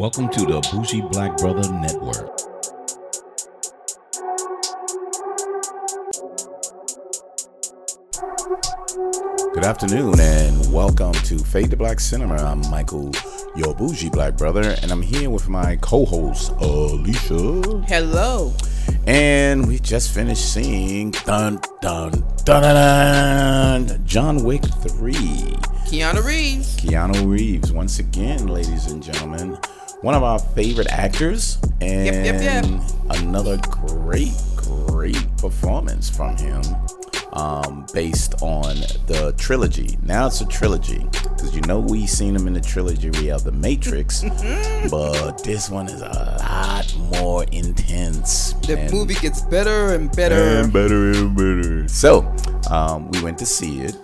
Welcome to the Bougie Black Brother Network. Good afternoon and welcome to Fade to Black Cinema. I'm Michael, your bougie black brother, and I'm here with my co-host Alicia. Hello. And we just finished seeing dun dun dun dun, dun John Wick 3. Keanu Reeves. Keanu Reeves, once again, ladies and gentlemen, one of our favorite actors, and Yep, yep, yep. another great, great performance from him, um, based on the trilogy. Now it's a trilogy because you know we seen him in the trilogy. We have the Matrix, but this one is a lot more intense. The movie gets better and better. and better and better. So, um, we went to see it,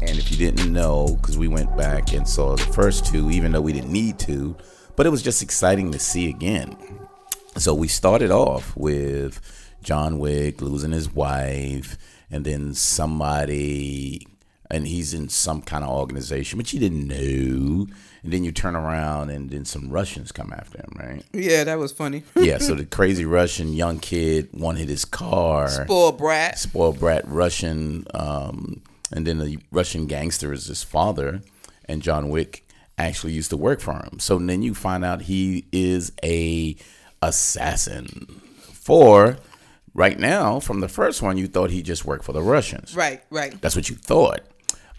and if you didn't know, because we went back and saw the first two, even though we didn't need to, but it was just exciting to see again. So we started off with John Wick losing his wife, and then somebody, and he's in some kind of organization, but you didn't know. And then you turn around, and then some Russians come after him, right? yeah, that was funny. yeah, so the crazy Russian young kid wanted his car Spoiled brat. spoiled brat Russian, um, and then the Russian gangster is his father, and John Wick actually used to work for him. So then you find out he is a assassin. For right now, from the first one, you thought he just worked for the Russians. Right, right. That's what you thought.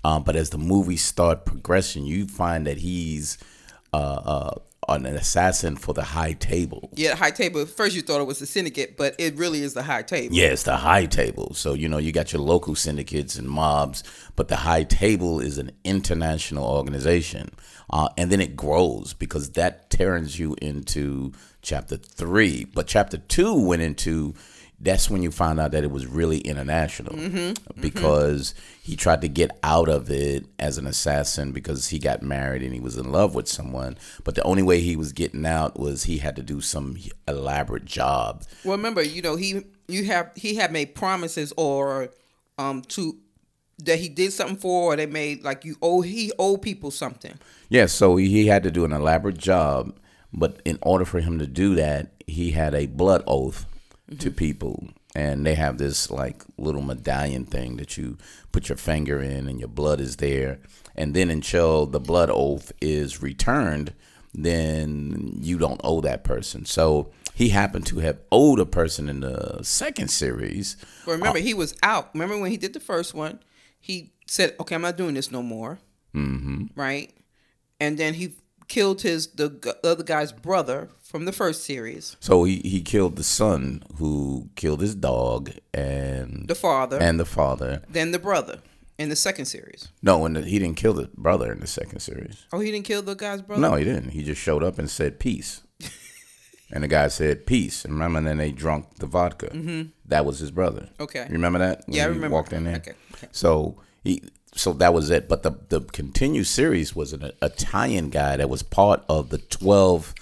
Um, but as the movies start progressing, you find that he's uh, uh, an assassin for the high table. Yeah, the high table. First, you thought it was the syndicate, but it really is the high table. Yeah, it's the high table. So, you know, you got your local syndicates and mobs, but the high table is an international organization. Uh, and then it grows because that turns you into chapter three. But chapter two went into that's when you found out that it was really international because he tried to get out of it as an assassin because he got married and he was in love with someone. But the only way he was getting out was he had to do some elaborate job Well, remember, you know, he you have he had made promises or um to that he did something for, or they made like you owe he owe people something. Yeah, so he had to do an elaborate job, but in order for him to do that, he had a blood oath to people. And they have this like little medallion thing that you put your finger in and your blood is there. And then until the blood oath is returned, then you don't owe that person. So he happened to have owed a person in the second series. But Uh, remember, he was out. Remember when he did the first one? He said, "Okay, I'm not doing this no more." Mm-hmm. Right, and then he killed his the other guy's brother from the first series, So he, he killed the son who killed his dog and the father, and the father. then the brother in the second series. No, and he didn't kill the brother in the second series. Oh, he didn't kill the guy's brother. No, he didn't. He just showed up and said peace. And the guy said peace. And remember, and then they drunk the vodka. Mm-hmm. That was his brother. Okay. You remember that? When Yeah, I he remember. Walked in there. Okay, okay. So he, so that was it. But the the continued series was an Italian guy that was part of the twelve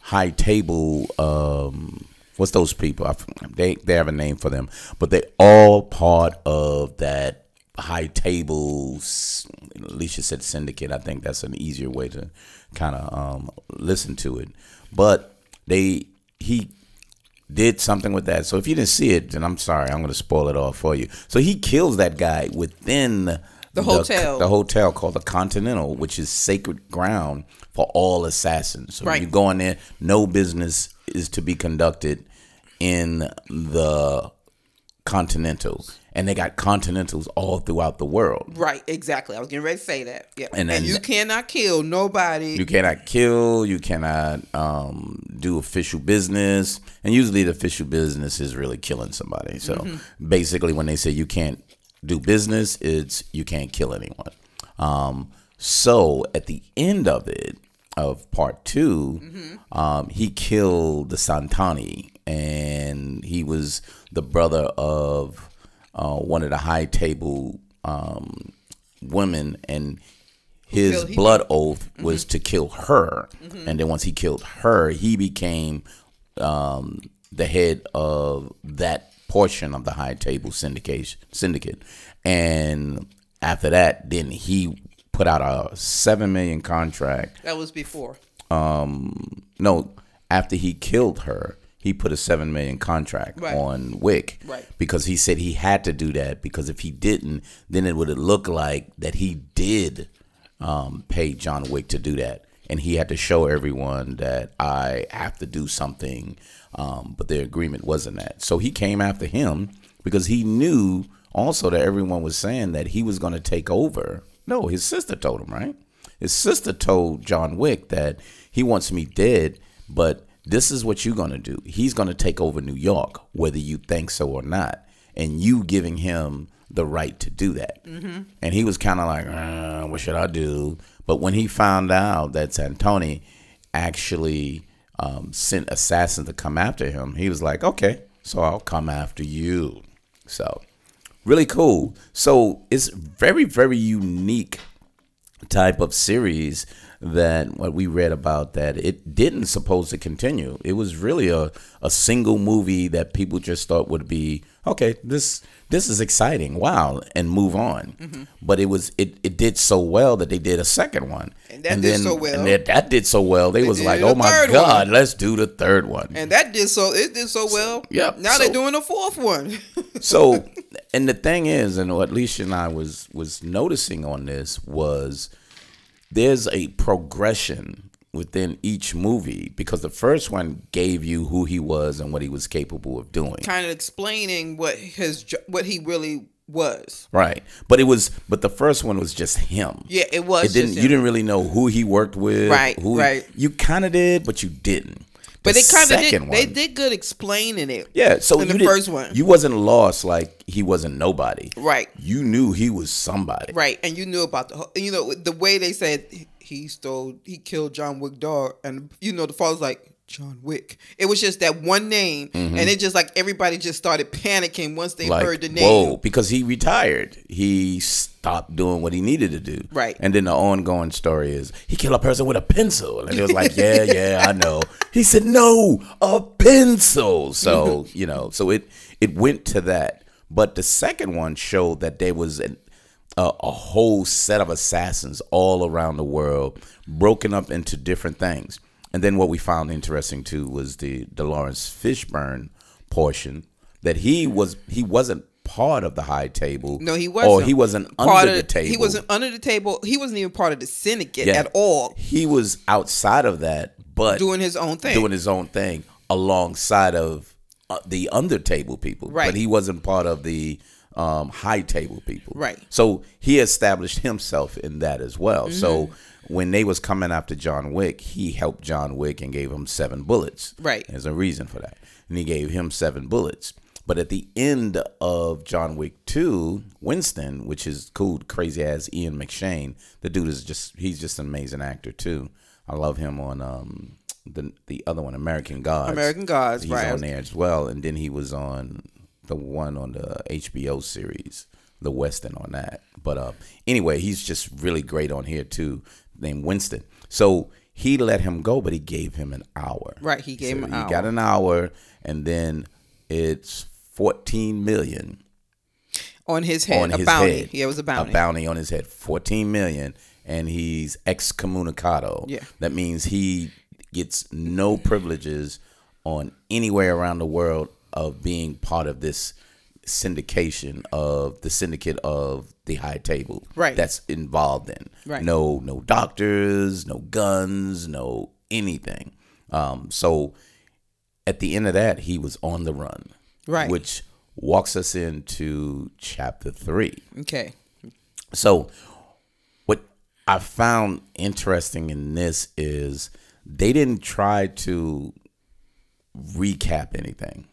high table. Um, what's those people? I, they they have a name for them, but they all part of that high tables. Alicia said syndicate. I think that's an easier way to kind of um, listen to it. But they he did something with that. So if you didn't see it, then I'm sorry. I'm going to spoil it all for you. So he kills that guy within the, hotel. the hotel called the Continental, which is sacred ground for all assassins. So Right. you go in there, no business is to be conducted in the Continental. And they got Continentals all throughout the world. Right, exactly. I was getting ready to say that. Yeah, And and, you cannot kill nobody. You cannot kill. You cannot um, do official business, and usually the official business is really killing somebody. So basically, when they say you can't do business, it's you can't kill anyone. Um, so at the end of it, of part 2 um, he killed the Santani, and he was the brother of uh, one of the high table um, women, and his blood oath was to kill her, and then once he killed her, he became um, the head of that portion of the high table syndicate. Syndicate, and after that, then he put out a seven million contract. That was before. um, no, after he killed her, he put a seven million contract Right. on Wick, Right. Because he said he had to do that because if he didn't, then it would look like that he did um, pay John Wick to do that, and he had to show everyone that I have to do something. Um, but the agreement wasn't that, so he came after him because he knew also that everyone was saying that he was going to take over. No, his sister told him, right? His sister told John Wick that he wants me dead, but this is what you're going to do. He's going to take over New York, whether you think so or not. And you giving him the right to do that. And he was kind of like, uh, what should I do? But when he found out that Santoni actually um, sent assassins to come after him, he was like, okay, so I'll come after you. So really cool. So it's very, very unique type of series that what we read about that it didn't supposed to continue. It was really a, a single movie that people just thought would be okay. This this is exciting, wow, and move on. Mm-hmm. But it was it, it did so well that they did a second one, And that did so well. And that, that did so well. They, was like, oh my god, one. let's do the third one. And that did so it did so well. Yep, Now they're doing a fourth one. so and the thing is and what Alicia and I was was noticing on this was there's a progression within each movie because the first one gave you who he was and what he was capable of doing. kind of explaining what his what he really was. Right. But it was but the first one was just him. Yeah, it was. It didn't you didn't really know who he worked with. Right, Who right. you kinda did, but you didn't. But The they kind of did. They did good explaining it. Yeah, so in you the didn't- first one. You wasn't lost like he wasn't nobody. Right. You knew he was somebody. Right, and you knew about the whole- you know the way they said he stole he killed John Wick dog, and you know the father's like John Wick. It was just that one name, and it just like everybody just started panicking once they Mm-hmm. like, heard the name. whoa, because he retired. He stopped doing what he needed to do. Right. And then the ongoing story is he killed a person with a pencil. And it was like, yeah, yeah, I know. He said, no, a pencil. So, you know, so it, it went to that. But the second one showed that there was an, a, a whole set of assassins all around the world, broken up into different things. And then what we found interesting too was the the Lawrence Fishburne portion that he was he wasn't part of the high table. No, he wasn't. Or he wasn't Part under of- the table. He wasn't under the table. He wasn't even part of the syndicate Yeah. at all, He was outside of that, but doing his own thing. doing his own thing alongside of uh, the under table people. Right. But he wasn't part of the um, high table people. Right. So he established himself in that as well. Mm-hmm. So when they was coming after John Wick, he helped John Wick and gave him seven bullets. Right. There's a reason for that. And he gave him seven bullets. But at the end of John Wick 2, Winston, which is cool, crazy ass Ian McShane, the dude is just, he's just an amazing actor too. I love him on um, the the other one, American Gods. American Gods, He's right. on there as well. And then he was on the one on the HBO series, the Western on that. But uh, anyway, he's just really great on here too, named Winston. So he let him go, but he gave him an hour. Right, he gave him an he hour. got an hour, and then it's fourteen million on his head, on a his bounty. head. Yeah, it was a bounty. A bounty on his head, fourteen million, and he's excommunicado. Yeah. that means he gets no privileges on anywhere around the world of being part of this syndication of the syndicate of the high table Right. that's involved in Right. no no doctors no guns no anything um so at the end of that he was on the run Right. which walks us into chapter three okay. so, what I found interesting in this is they didn't try to recap anything.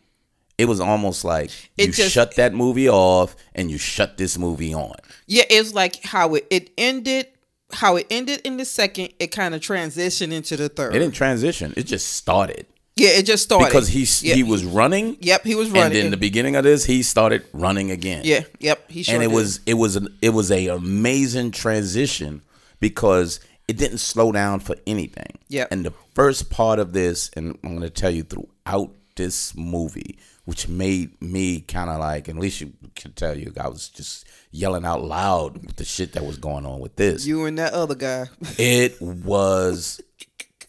It was almost like It you just- shut that movie off and you shut this movie on. Yeah, it's like how it, it ended. How it ended in the second, it kind of transitioned into the third. It didn't transition. It just started yeah, it just started because he Yep. he was running. Yep, he was And running. then the beginning of this, he started running again. yeah, yep, he sure and it did. was it was an it was a amazing transition because it didn't slow down for anything. Yeah. And the first part of this, and I'm going to tell you throughout this movie, which made me kind of like, and at least you can tell you, I was just yelling out loud with the shit that was going on with this. you and that other guy. It was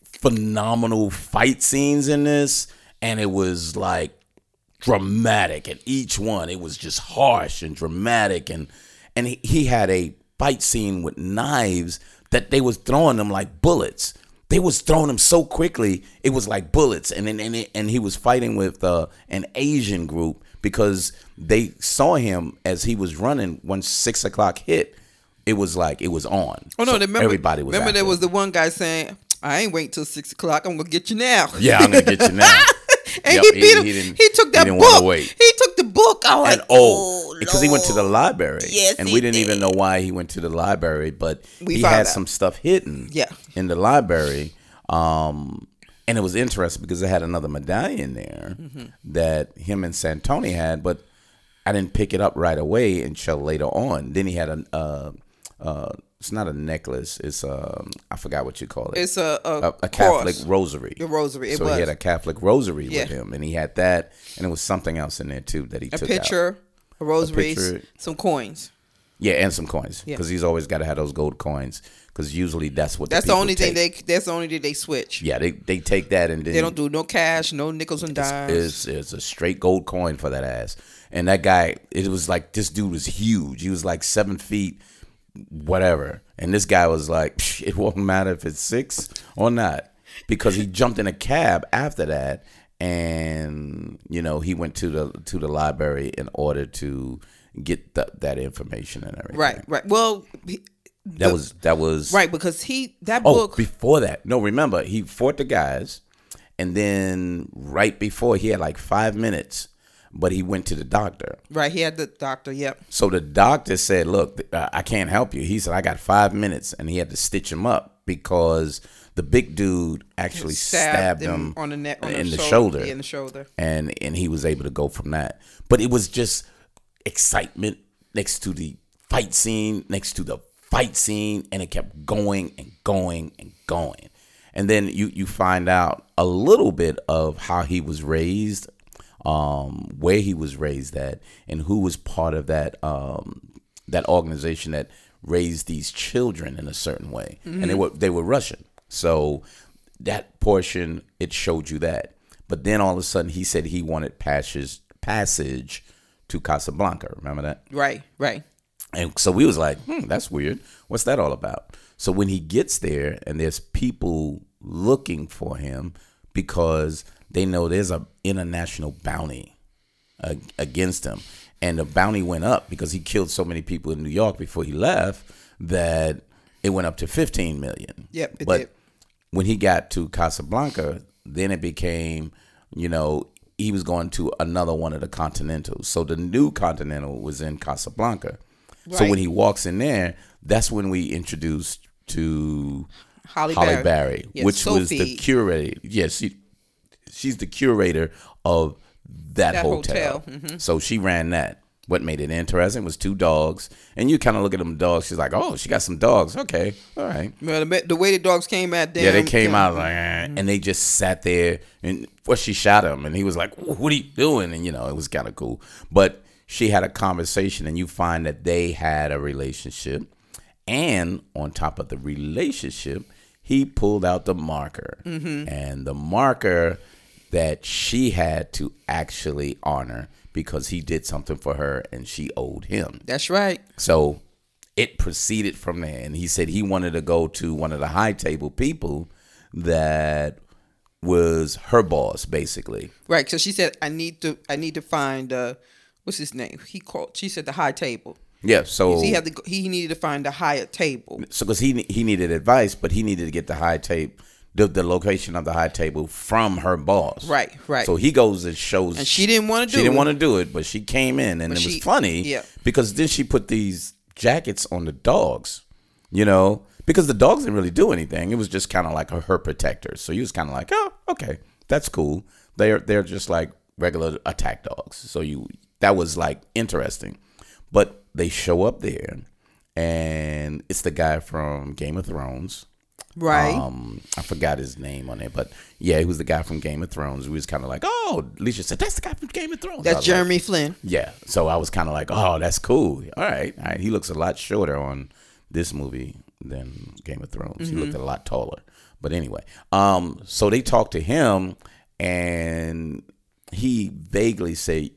phenomenal fight scenes in this, and it was like dramatic. And each one, it was just harsh and dramatic, and and he, he had a fight scene with knives that they was throwing them like bullets. They was throwing him so quickly, it was like bullets. And and and, and he was fighting with uh, an Asian group because they saw him as he was running. When six o'clock hit, it was like it was on. Oh no! So remember, everybody was. Remember, there him. was the one guy saying, "I ain't wait till six o'clock. I'm gonna get you now." Yeah, I'm gonna get you now. and Yep, he he- beat him. he He, took he that didn't book. He took the book. I was and like, oh, oh, because he went to the library. Yes, and he we didn't even know why he went to the library, but We he had out. some stuff hidden. Yeah. in the library. Um, and it was interesting because it had another medallion there Mm-hmm. that him and Santoni had, but I didn't pick it up right away until later on. Then he had a. Uh, uh, it's not a necklace. It's um, I forgot what you call it. It's a a, a, a Catholic rosary. The rosary, it so he had a Catholic rosary Yeah. with him, and he had that, and it was something else in there too that he a took out. picture, a rosary, picture. some coins. Yeah, and some coins Yeah. because he's always got to have those gold coins because usually that's what That's the people only thing they. That's the only thing they switch. Yeah, they they take that and then They don't do no cash, no nickels and dimes. it's, it's a straight gold coin for that ass. And that guy, it was like this dude was huge. He was like seven feet, whatever. And this guy was like, it won't matter if it's six or not, because he jumped in a cab after that, and you know he went to the to the library in order to get th- that information and everything. right, right. Well, he- That was that was right because he that Oh, book. before that, no. Remember, he fought the guys, and then right before he had like five minutes, but he went to the doctor. right, he had the doctor. Yep. So the doctor said, "Look, I can't help you." He said, "I got five minutes," and he had to stitch him up because the big dude actually stabbed, him, on the neck, on in the, the shoulder, shoulder, yeah, in the shoulder. and and he was able to go from that. But it was just excitement next to the fight scene, next to the fight scene, and it kept going and going and going. And then you you find out a little bit of how he was raised, um, where he was raised at, and who was part of that um, that organization that raised these children in a certain way, and they were they were Russian. So that portion it showed you that. But then all of a sudden he said he wanted passage passage to Casablanca. Remember that? Right, right. And so we was like, hmm, that's weird. What's that all about? So when he gets there and there's people looking for him because they know there's a international bounty uh, against him. And the bounty went up because he killed so many people in New York before he left that it went up to 15 million. Yep, it but did. when he got to Casablanca, then it became, you know, he was going to another one of the Continentals. So the new Continental was in Casablanca. Right. So when he walks in there, that's when we introduced to Halle, Halle Berry, Berry, Yes, which was the Sophie. curator. Yes, she, she's the curator of that, That hotel. hotel, mhm. So she ran that. What made it interesting was two dogs, and you kind of look at them dogs. She's like, "Oh, she got some dogs. Okay, all right." Well, the, the way the dogs came at them. Yeah, they came out like, eh, and they just sat there, and well, she shot him, and he was like, "What are you doing?" And you know, it was kind of cool. But she had a conversation, and you find that they had a relationship, and on top of the relationship, he pulled out the marker, and the marker that she had to actually honor because he did something for her, and she owed him. That's right. So it proceeded from there. And he said he wanted to go to one of the high table people that was her boss, basically. Right. So she said, "I need to. I need to find. uh What's his name? He called. She said the high table. Yeah. So He had to. He needed to find the higher table. so because he he needed advice, but he needed to get the high tape, the, the location of the high table from her boss. Right. Right. So he goes and shows, And she didn't wanna do. She didn't want to do it, but she came in, and it she- was funny. yeah. Because then she put these jackets on the dogs, you know, because the dogs didn't really do anything. It was just kind of like her, her protectors. So he was kind of like, oh, okay, that's cool. They're they're just like regular attack dogs. So you that was like interesting, but they show up there, and it's the guy from Game of Thrones. Right. Um, I forgot his name on it, but yeah, he was the guy from Game of Thrones. We was kind of like, oh, Alicia said that's the guy from Game of Thrones. That's was like, Jerome Flynn. yeah, so I was kind of like, oh, that's cool. All right, all right. He looks a lot shorter on this movie than Game of Thrones. He looked a lot taller. But anyway, um, so they talked to him, and he vaguely said,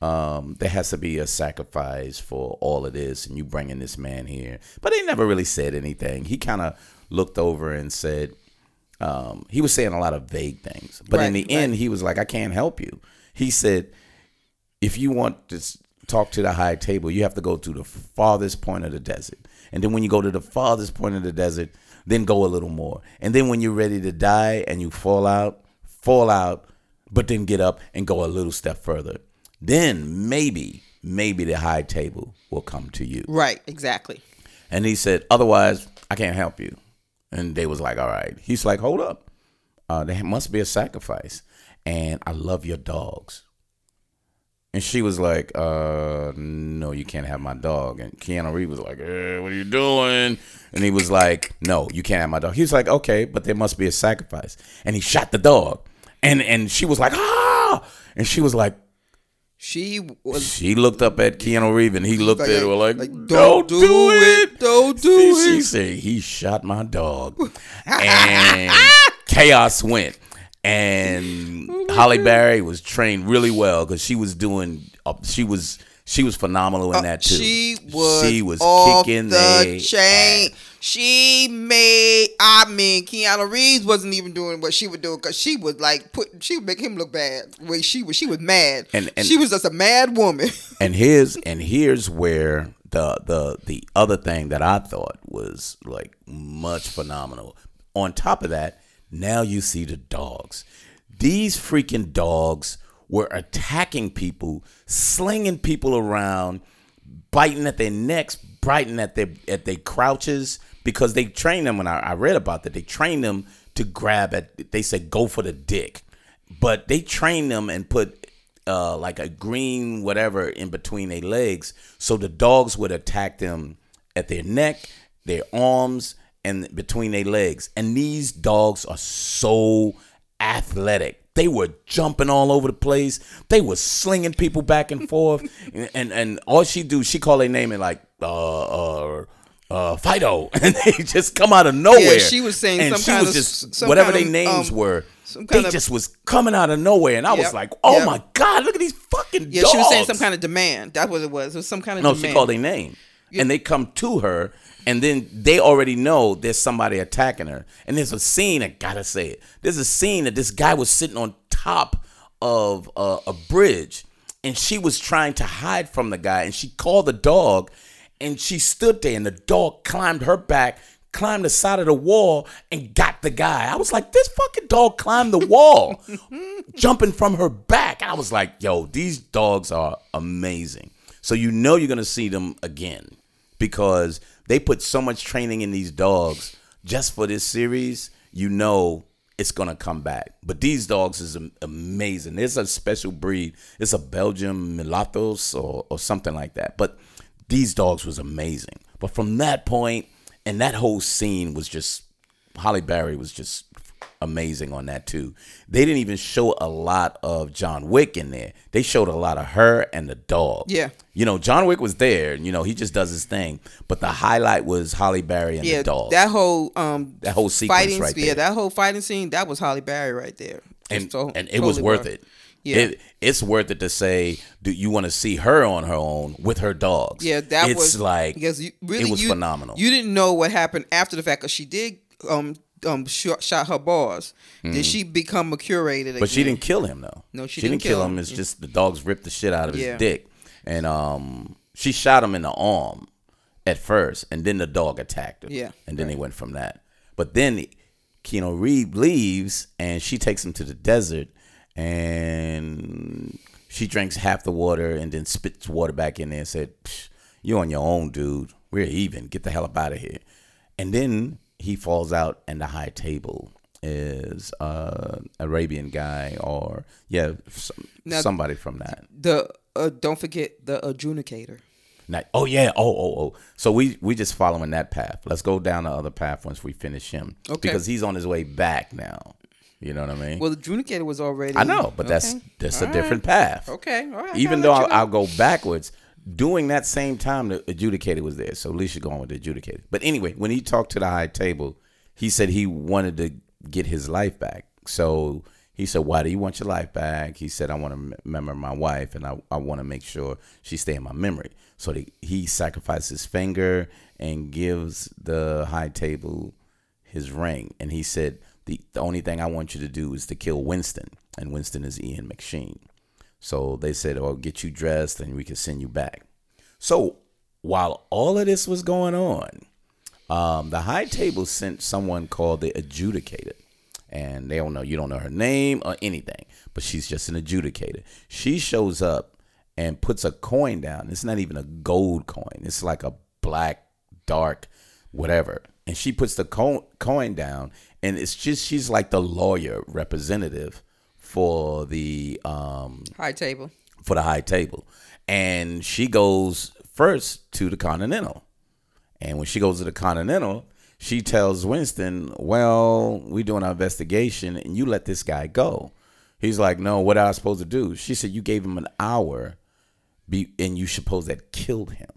um, there has to be a sacrifice for all of this, and you bringing this man here. But they never really said anything. He kind of looked over and said, um, he was saying a lot of vague things. But in Right, the end, he was like, I can't help you. He said, if you want to talk to the high table, you have to go to the farthest point of the desert. And then when you go to the farthest point of the desert, then go a little more. And then when you're ready to die and you fall out, fall out, but then get up and go a little step further. Then maybe, maybe the high table will come to you. Right, exactly. And he said, otherwise, I can't help you. And they was like, all right. He's like, hold up. Uh, there must be a sacrifice. And I love your dogs. And she was like, uh, no, you can't have my dog. And Keanu Reeves was like, eh, what are you doing? And he was like, no, you can't have my dog. He was like, okay, but there must be a sacrifice. And he shot the dog. And and she was like, ah! And she was like, She was she looked up at Keanu Reeves and he looked like, at her like, like, don't, do, it. Don't do She it. She said he shot my dog, and chaos went. And Halle Berry was trained really well because she was doing. Uh, she was she was phenomenal in that too. Uh, She was she was off kicking the chain. ass. She made. I mean, Keanu Reeves wasn't even doing what she would do because she was like put. She would make him look bad. The way she was, she was mad. And- and- she was just a mad woman. And here's and here's where the the the other thing that I thought was like much phenomenal. On top of that, now you see the dogs. These freaking dogs were attacking people, slinging people around, biting at their necks, biting at their at their crouches because they train them. When I, I read about that, they train them to grab at. They said go for the dick, but they train them and put uh, like a green whatever in between their legs, so the dogs would attack them at their neck, their arms, and between their legs. And these dogs are so athletic. They were jumping all over the place. They were slinging people back and forth. and, and and all she do, she call their name and like uh uh uh Fido, and they just come out of nowhere. Yeah, she was saying and some she kind was of- just whatever their names um, were. They of- just was coming out of nowhere, and I was like, "Oh yep. my god, look at these fucking yeah, dogs!" she was saying some kind of demand. That's what it was. It was some kind of No, demand. she called their name. And they come to her, and then they already know there's somebody attacking her. And there's a scene, I gotta say it. There's a scene that this guy was sitting on top of uh, a bridge, and she was trying to hide from the guy, and she called the dog, and she stood there, and the dog climbed her back. Climbed the side of the wall and got the guy. I was like, this fucking dog climbed the wall, jumping from her back. I was like, yo, these dogs are amazing. So you know you're gonna see them again because they put so much training in these dogs just for this series. You know it's gonna come back. But these dogs is amazing. It's a special breed. It's a Belgian Malinois or, or something like that. But these dogs was amazing. But from that point, and that whole scene was just Halle Berry was just amazing on that too. They didn't even show a lot of John Wick in there. They showed a lot of her and the dog. Yeah. You know, John Wick was there, and you know, he just does his thing. But the highlight was Halle Berry and yeah, the dog. that whole um That whole sequence fighting, right yeah, that whole fighting scene that was Halle Berry right there. and, to- and it was totally worth it. Yeah. It, it's worth it to say, do you want to see her on her own with her dogs? Yeah, that it's was like because you, really it was you, phenomenal. You didn't know what happened after the fact because she did um um shot, shot her boss. Did she become a curator? Mm-hmm. But she didn't kill him though. No, she didn't, didn't kill him. him. It's just the dogs ripped the shit out of his Yeah. dick, and um, she shot him in the arm at first, and then the dog attacked him. Yeah, and then they went from that. But then Keanu Reeves leaves, and she takes him to the desert, and she drinks half the water, and then spits water back in there, and said, "Psh, "You on your own, dude. We're even. Get the hell up out of here." And then he falls out, and the high table is uh Arabian guy or yeah some, Now- somebody from that. The uh, don't forget the adjudicator. Not, oh yeah, oh oh oh. So we we just following that path. Let's go down the other path once we finish him. Okay. Because he's on his way back now. You know what I mean? Well, the adjudicator was already. I know, but that's Okay. that's All a right. different path. Okay, all right. Even gotta though I'll. I'll go backwards, during that same time, the adjudicator was there. So Alicia going with the adjudicator. But anyway, when he talked to the high table, he said he wanted to get his life back. So he said, "Why do you want your life back?" He said, "I want to remember my wife, and I, I want to make sure she stay in my memory." So the, he sacrifices his finger and gives the high table his ring, and he said, "the The only thing I want you to do is to kill Winston, and Winston is Ian McShane." So they said, "Oh, get you dressed, and we can send you back." So while all of this was going on, um, the high table sent someone called the adjudicator and they don't know you don't know her name or anything but she's just an adjudicator she shows up and puts a coin down. It's not even a gold coin. It's like a black dark whatever. And she puts the co- coin down and it's just she's like the lawyer representative for the um High table. for the high table and she goes first to the continental and when she goes to the Continental, she tells Winston, Well, we're doing our investigation and you let this guy go. He's like, No, what am I supposed to do? She said, You gave him an hour be, and you supposed that killed him.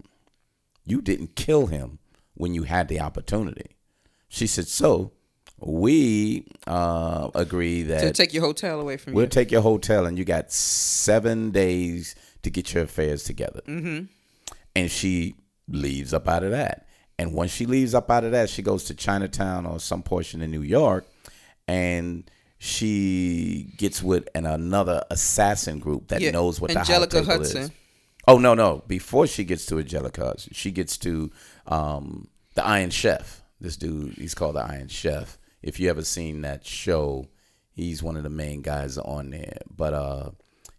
You didn't kill him when you had the opportunity. She said, So we uh, agree that To take your hotel away from you. We'll you. take your hotel, and you got seven days to get your affairs together. Mm-hmm. And she leaves up out of that. And once she leaves up out of that, she goes to Chinatown or some portion in New York, and she gets with an, another assassin group that Yeah, knows what Angelica the Hudson. is. Oh no, no! Before she gets to Angelica, Hudson, she gets to um, the Iron Chef. This dude, he's called the Iron Chef. If you ever seen that show, he's one of the main guys on there. But uh,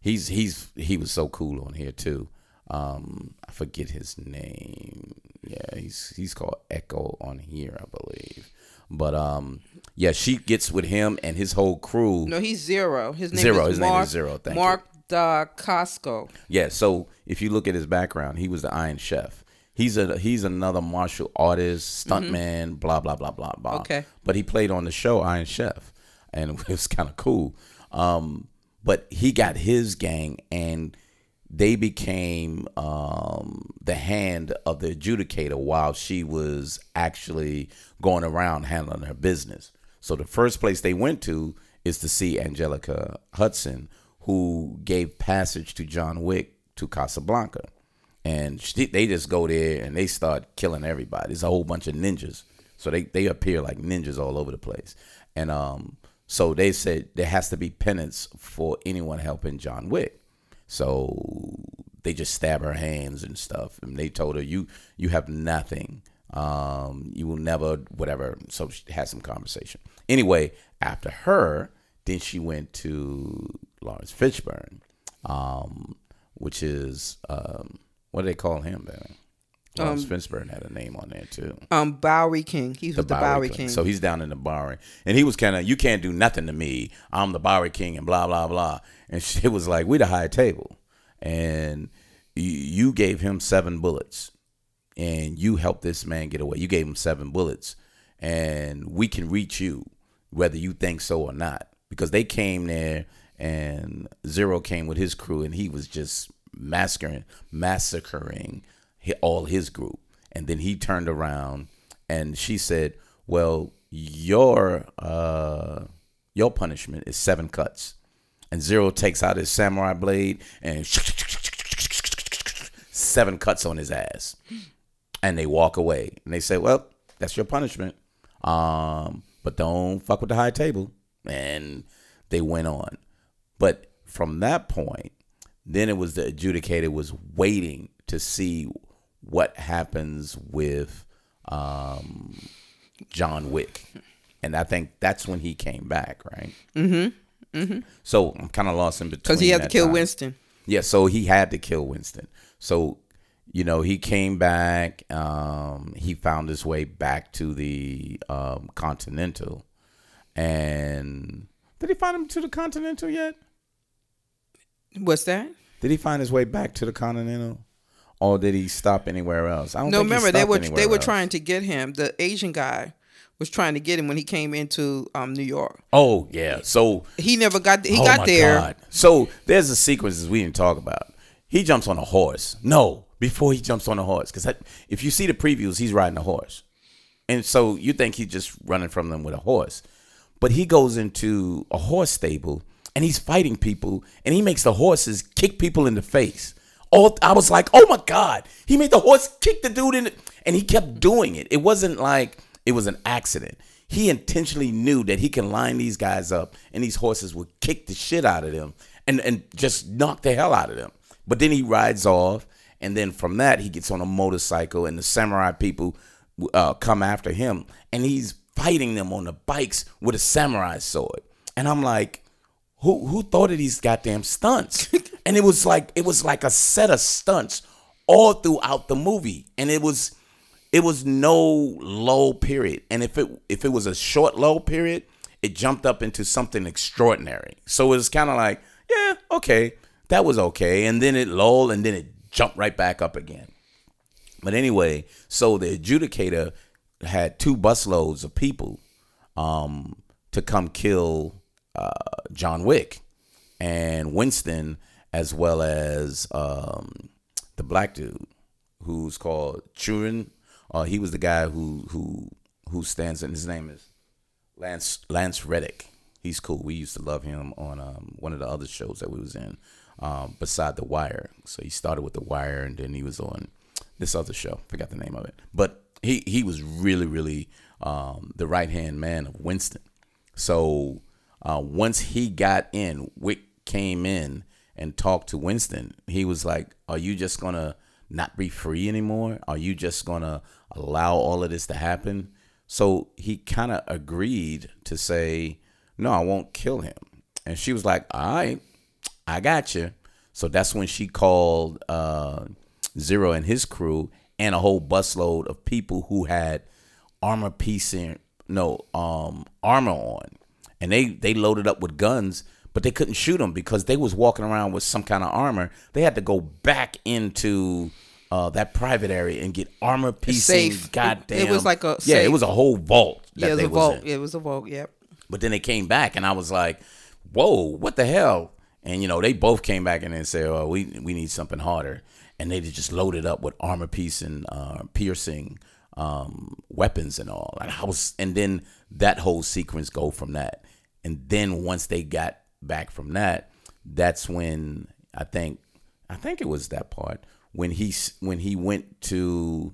he's he's he was so cool on here too. Um, I forget his name. Yeah, he's he's called Echo on here, I believe. But um, yeah, she gets with him and his whole crew. No, he's zero. His name Zero. is His name is Zero. Thank you. Mark Dacascos. Yeah, so if you look at his background, he was the Iron Chef. He's a he's another martial artist, stuntman, blah blah blah blah blah. Mm-hmm. Okay. but he played on the show Iron Chef, and it was kind of cool. Um, but he got his gang, and they became um, the hand of the adjudicator while she was actually going around handling her business. So the first place they went to is to see Angelica Hudson, who gave passage to John Wick to Casablanca. And she, they just go there and they start killing everybody. It's a whole bunch of ninjas. So they, they appear like ninjas all over the place. And um, so they said there has to be penance for anyone helping John Wick. So they just stab her hands and stuff. And they told her, "You you have nothing. Um, you will never whatever." So she had some conversation. Anyway, after her, then she went to Lawrence Fishburne, um, which is um, what do they call him? Then Lawrence Fishburne had a name on there too. Um, Bowery King. He's with the Bowery King. So he's down in the Bowery, and he was kind of, you can't do nothing to me. I'm the Bowery King, and blah blah blah. And she was like, we the high table, and you gave him seven bullets, and you helped this man get away. You gave him seven bullets, and we can reach you, whether you think so or not, because they came there, and Zero came with his crew, and he was just massacring, massacring all his group. And then he turned around and she said, "Well, your uh, your punishment is seven cuts." And Zero takes out his samurai blade and seven cuts on his ass. And they walk away. And they say, "Well, that's your punishment. Um, but don't fuck with the high table." And they went on. But from that point, then it was the adjudicator was waiting to see what happens with um, John Wick, and I think that's when he came back, right? Mm-hmm. Mm-hmm. So I'm kind of lost in between because he had to kill time. Winston. Yeah, so he had to kill Winston. So, you know, he came back. Um, he found his way back to the um, Continental, and did he find him to the Continental yet? What's that? Did he find his way back to the Continental, or did he stop anywhere else? I don't No, remember they were they were else. trying to get him. The Asian guy was trying to get him when he came into um, New York. Oh yeah, so He never got. He oh got there. God. So there's the sequences we didn't talk about. He jumps on a horse. No, before he jumps on a horse. Because if you see the previews, he's riding a horse, and so you think he's just running from them with a horse, but he goes into a horse stable and he's fighting people, and he makes the horses kick people in the face. All I was like, oh my god, he made the horse kick the dude in, the, and he kept doing it. It wasn't like it was an accident. He intentionally knew that he can line these guys up, and these horses would kick the shit out of them, and and just knock the hell out of them. But then he rides off, and then from that he gets on a motorcycle, and the samurai people uh, come after him, and he's fighting them on the bikes with a samurai sword. And I'm like, who who thought of these goddamn stunts? and it was like it was like a set of stunts all throughout the movie, and it was it was no low period. And if it if it was a short low period, it jumped up into something extraordinary. So it was kind of like, yeah, okay, that was okay, and then it lulled, and then it jumped right back up again. But anyway, so the adjudicator had two busloads of people um, to come kill John Wick and Winston, as well as um, the black dude who's called Churin. Uh, he was the guy who who who stands in. His name is Lance Lance Reddick. He's cool. We used to love him on um, one of the other shows that we was in, um, beside The Wire. So he started with The Wire, and then he was on this other show. Forgot the name of it, but he he was really really um, the right hand man of Winston. So uh, once he got in, Wick came in and talked to Winston. He was like, "Are you just gonna not be free anymore? Are you just gonna allow all of this to happen?" So he kind of agreed to say, "No, I won't kill him." And she was like, "All right, I got you." So that's when she called uh, Zero and his crew and a whole busload of people who had armor piecing, no, um, armor on and they they loaded up with guns but they couldn't shoot them because they was walking around with some kind of armor they had to go back into uh, that private area and get armor safe. goddamn It it was like a yeah it was a whole vault that yeah, it was a was vault. in. It was a vault. Yep. But then they came back, and I was like, "Whoa, what the hell?" And you know, they both came back and then said, "Oh, we we need something harder." And they just loaded up with armor piece and uh, piercing um, weapons and all. And I was, and then that whole sequence go from that. And then once they got back from that, that's when I think I think it was that part when he when he went to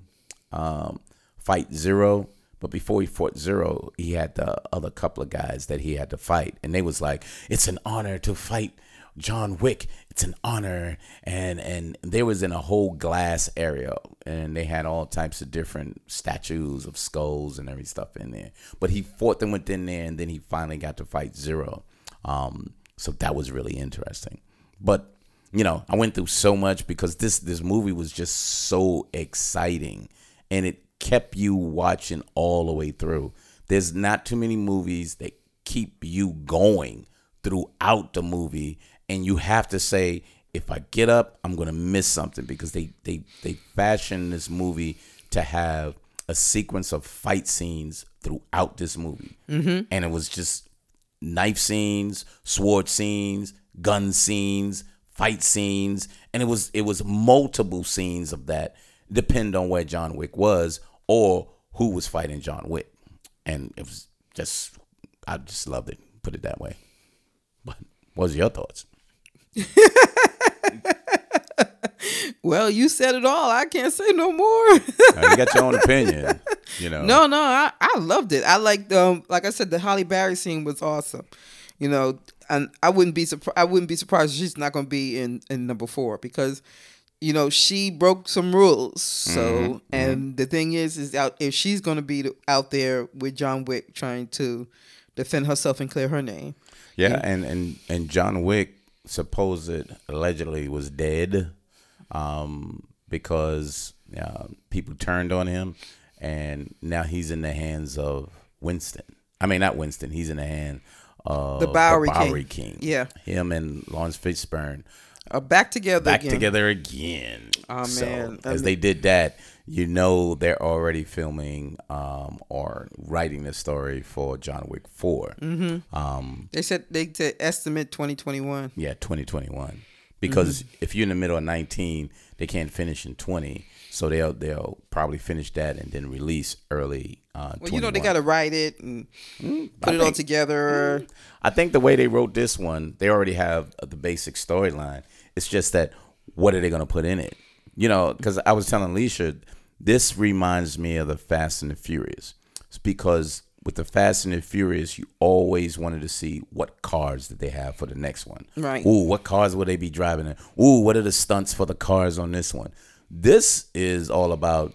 um, fight Zero. But before he fought Zero, he had the other couple of guys that he had to fight, and they was like, "It's an honor to fight John Wick. It's an honor." And and they was in a whole glass area, and they had all types of different statues of skulls and every stuff in there. But he fought them within there, and then he finally got to fight Zero. Um, so that was really interesting. But you know, I went through so much because this this movie was just so exciting, and it kept you watching all the way through. There's not too many movies that keep you going throughout the movie, and you have to say, if I get up, I'm gonna miss something because they they they fashioned this movie to have a sequence of fight scenes throughout this movie, mm-hmm. and it was just knife scenes, sword scenes, gun scenes, fight scenes, and it was it was multiple scenes of that. Depend on where John Wick was or who was fighting John Wick, and it was just I just loved it. Put it that way. But what was your thoughts? Well, you said it all. I can't say no more. Now, you got your own opinion, you know. no, no, I, I loved it. I liked um like I said, the Halle Berry scene was awesome. You know, and I wouldn't be surprised. I wouldn't be surprised she's not going to be in in number four because, you know, she broke some rules. So, and the thing is, is out if she's going to be out there with John Wick trying to defend herself and clear her name. Yeah, and and and John Wick supposed allegedly was dead, um, because uh, people turned on him, and now he's in the hands of Winston. I mean, not Winston. He's in the hand of The Bowery King. Bowery King. Yeah. him and Lawrence Fishburne Uh, back together back again. together again. Oh, So, man. I as mean- they did that, you know they're already filming um, or writing the story for John Wick 4 Mm-hmm. Um, They said they said estimate twenty twenty one. yeah, 2021. because Mm-hmm. if you're in the middle of 19, they can't finish in 20. So they'll they'll probably finish that and then release early. Uh, Well, you know they got to write it and put it all think- together. I think the way they wrote this one, they already have the basic storyline. It's just that what are they going to put in it? You know, because I was telling Alicia, this reminds me of the Fast and the Furious. It's because with the Fast and the Furious, you always wanted to see what cars that they have for the next one. Right. Ooh, what cars will they be driving in? Ooh, what are the stunts for the cars on this one? This is all about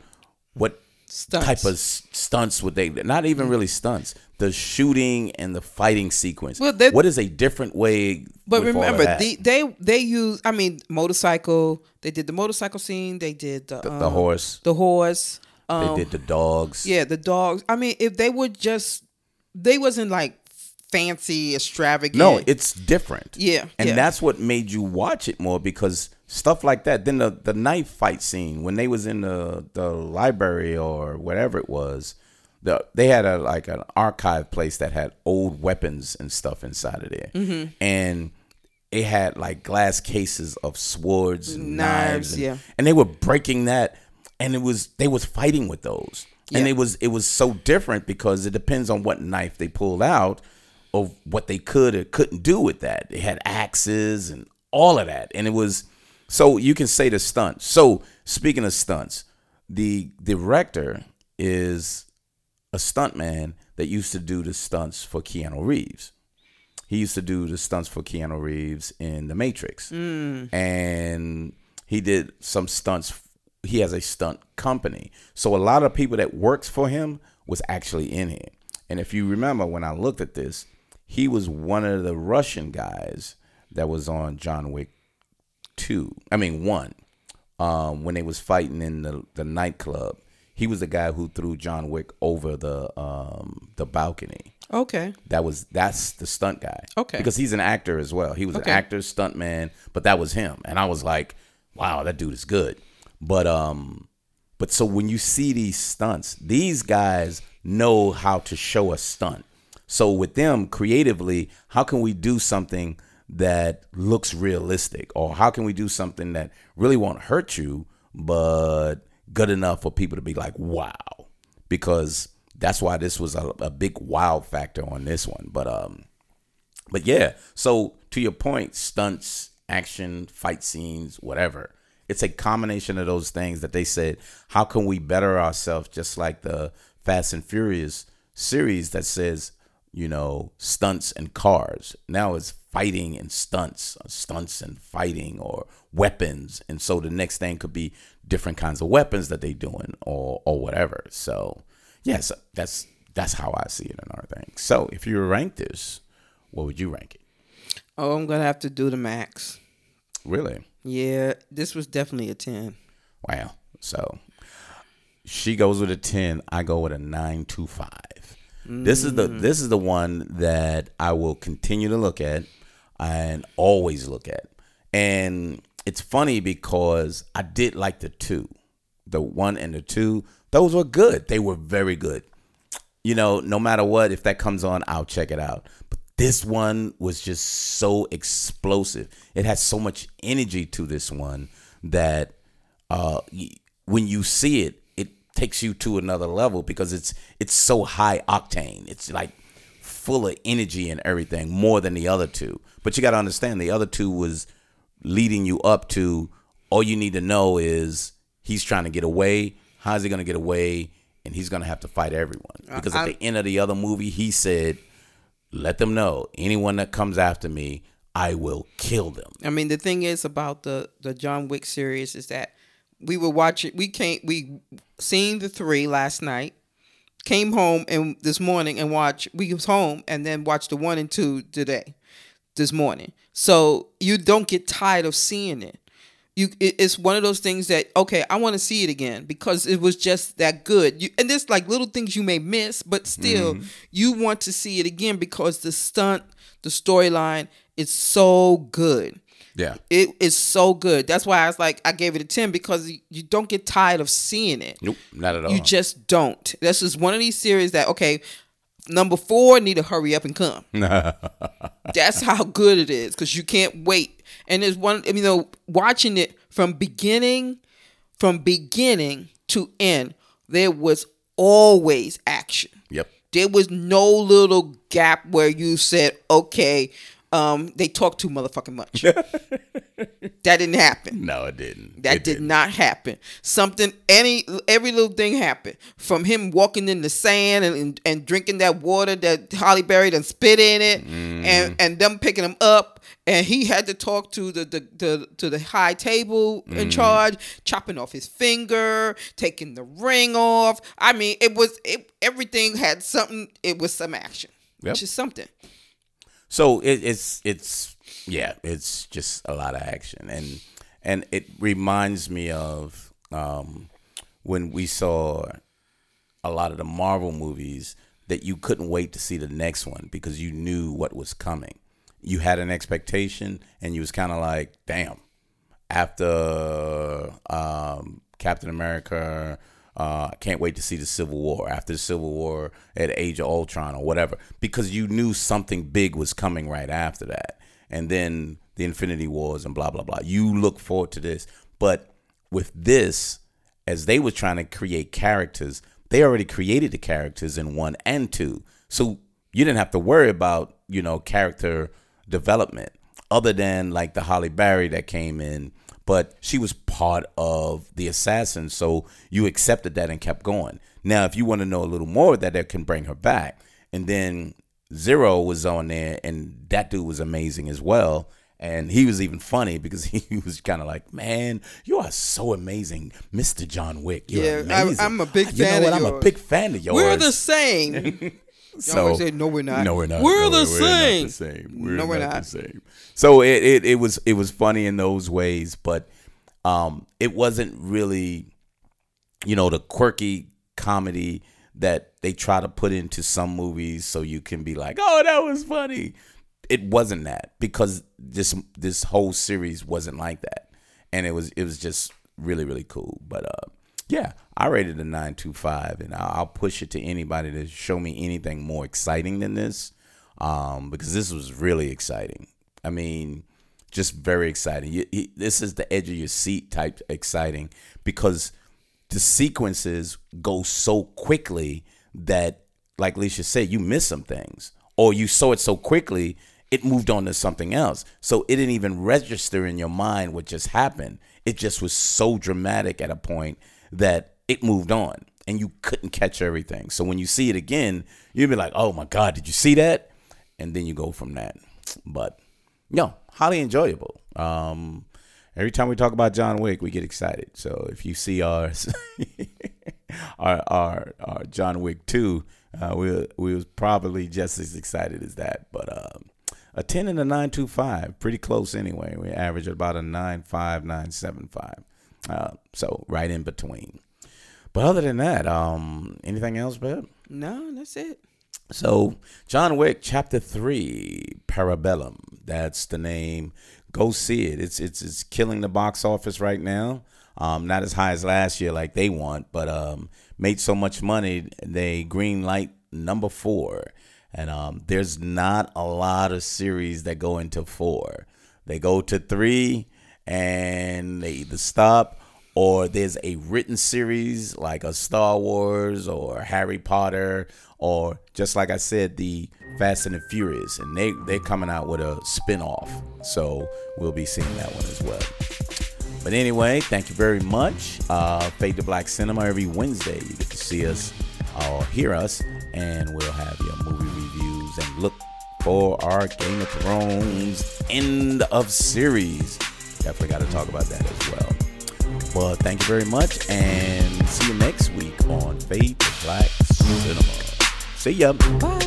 what Stunts. type of stunts would they not even really stunts the shooting and the fighting sequence Well, they- what is a different way But with all of remember, the, they they use. I mean, motorcycle. They did the motorcycle scene. They did the the, um, the horse The horse. they Um, did the dogs Yeah, the dogs. I mean, if they would just, they wasn't like fancy, extravagant. no it's different Yeah, and yeah. that's what made you watch it more because stuff like that. Then the the knife fight scene when they was in the the library or whatever it was the, they had a like an archive place that had old weapons and stuff inside of there. Mm-hmm. and it had like glass cases of swords and knives, Knives, and, yeah. and they were breaking that. And it was they was fighting with those. And it was it was so different because it depends on what knife they pulled out of what they could or couldn't do with that. They had axes and all of that. And it was so you can say the stunts. So speaking of stunts the director is a stuntman that used to do the stunts for Keanu Reeves. He used to do the stunts for Keanu Reeves in The Matrix, mm. and he did some stunts. He has a stunt company, so a lot of people that works for him was actually in here. And if you remember, when I looked at this, he was one of the Russian guys that was on John Wick two. I mean one. Um, when they was fighting in the the nightclub, he was the guy who threw John Wick over the um the balcony Okay. that was that's the stunt guy. Okay. Because he's an actor as well. He was Okay. an actor, stunt man, but that was him. And I was like, wow, that dude is good. But um but so when you see these stunts, these guys know how to show a stunt. So with them creatively, how can we do something that looks realistic or how can we do something that really won't hurt you but good enough for people to be like, "Wow." Because that's why this was a, a big wow factor on this one. But um but yeah, so to your point, stunts, action, fight scenes, whatever. It's a combination of those things that they said, how can we better ourselves just like the Fast and Furious series that says, you know, stunts and cars. Now it's fighting and stunts, uh, stunts and fighting or weapons. And so the next thing could be different kinds of weapons that they doing or or whatever. So yes, that's that's how I see it in our thing. So if you rank this, what would you rank it? Oh, I'm gonna have to do the max. Really? Yeah, this was definitely a ten. Wow. So she goes with a 10, I go with a 925. This is the this is the one that I will continue to look at and always look at. And it's funny because I did like the two. The one and the two, those were good. They were very good. You know, no matter what, if that comes on, I'll check it out. But this one was just so explosive. It had so much energy to this one that uh, when you see it takes you to another level because it's it's so high octane. It's like full of energy and everything more than the other two. But you got to understand the other two was leading you up to all you need to know is he's trying to get away. How's he going to get away? And he's going to have to fight everyone. Because at I- the end of the other movie, he said, let them know anyone that comes after me, I will kill them. I mean, the thing is about the the John Wick series is that we were watching. We came. We seen the three last night. Came home and this morning and watched. We was home and then watched the one and two today, this morning. So you don't get tired of seeing it. You, it, it's one of those things that okay, I want to see it again because it was just that good. You, and there's like little things you may miss, but still, mm-hmm. you want to see it again because the stunt, the storyline, is so good. Yeah. It is so good. That's why I was like, I gave it a 10 because you, don't get tired of seeing it. Nope, not at all. You just don't. This is one of these series that, okay, number four need to hurry up and come. That's how good it is because you can't wait. And there's one, you know, watching it from beginning, from beginning to end, there was always action. Yep. There was no little gap where you said, okay, um, they talk too motherfucking much. that didn't happen. No, it didn't. That It did didn't. not happen. Something, any, every little thing happened. From him walking in the sand and, and, and drinking that water that Halle Berry and spit in it, Mm-hmm. and and them picking him up, and he had to talk to the the, the to the high table Mm-hmm. in charge, chopping off his finger, taking the ring off. I mean, it was it everything had something. It was some action, Yep. which is something. So it, it's it's yeah, it's just a lot of action, and and it reminds me of um, when we saw a lot of the Marvel movies that you couldn't wait to see the next one because you knew what was coming. You had an expectation, and you was kind of like, damn. After um, Captain America, uh, can't wait to see the Civil War. After the Civil War, at Age of Ultron or whatever, because you knew something big was coming right after that, and then the Infinity Wars and blah blah blah. You look forward to this, but with this, as they were trying to create characters, they already created the characters in one and two, so you didn't have to worry about you know character development other than like the Halle Berry that came in, but she was part of the assassin, so you accepted that and kept going. Now, if you want to know a little more that that can bring her back, and then Zero was on there, and that dude was amazing as well. And he was even funny because he was kind of like, "Man, you are so amazing, Mister John Wick. You're Yeah, I- amazing. I'm a big you fan know of what? I'm a big fan of yours. We're the same. So always say, "No, we're not." No, we're not. We're No, the we're same. Not the same. We're No, we're not, not. the same. So it, it it was it was funny in those ways, but um, it wasn't really, you know, the quirky comedy that they try to put into some movies, so you can be like, oh, that was funny. It wasn't that because this this whole series wasn't like that, and it was it was just really really cool. But uh, yeah, I rated a nine two five, and I'll, push it to anybody to show me anything more exciting than this, um, because this was really exciting. I mean, just very exciting. You, you- this is the edge of your seat type exciting because the sequences go so quickly that, like Leisha said, you miss some things, or you saw it so quickly it moved on to something else. So it didn't even register in your mind what just happened. It just was so dramatic at a point that it moved on and you couldn't catch everything. So when you see it again, you'll be like, oh my God, did you see that? And then you go from that. But no, highly enjoyable. Um, every time we talk about John Wick, we get excited. So if you see our our, our, our John Wick two, uh, we we was probably just as excited as that. But um, a ten and a nine two five, pretty close anyway. We average about a nine five nine seven five. Uh, so right in between. But other than that, um, anything else, Beb? no, that's it. So, John Wick, Chapter Three, Parabellum. That's the name. Go see it. It's it's it's killing the box office right now. Um, not as high as last year, like they want, but um, made so much money they green light number four. And um, there's not a lot of series that go into four. They go to three, and they either stop or there's a written series like a Star Wars or Harry Potter or just like I said the Fast and the Furious and they they're coming out with a spin-off. So we'll be seeing that one as well. But anyway, thank you very much. Uh, Fade to Black Cinema every Wednesday. You get to see us or hear us, and we'll have your movie reviews and look for our Game of Thrones end of series. Definitely got to talk about that as well. Well, thank you very much, and see you next week on Fade to Black Cinema. See ya. Bye.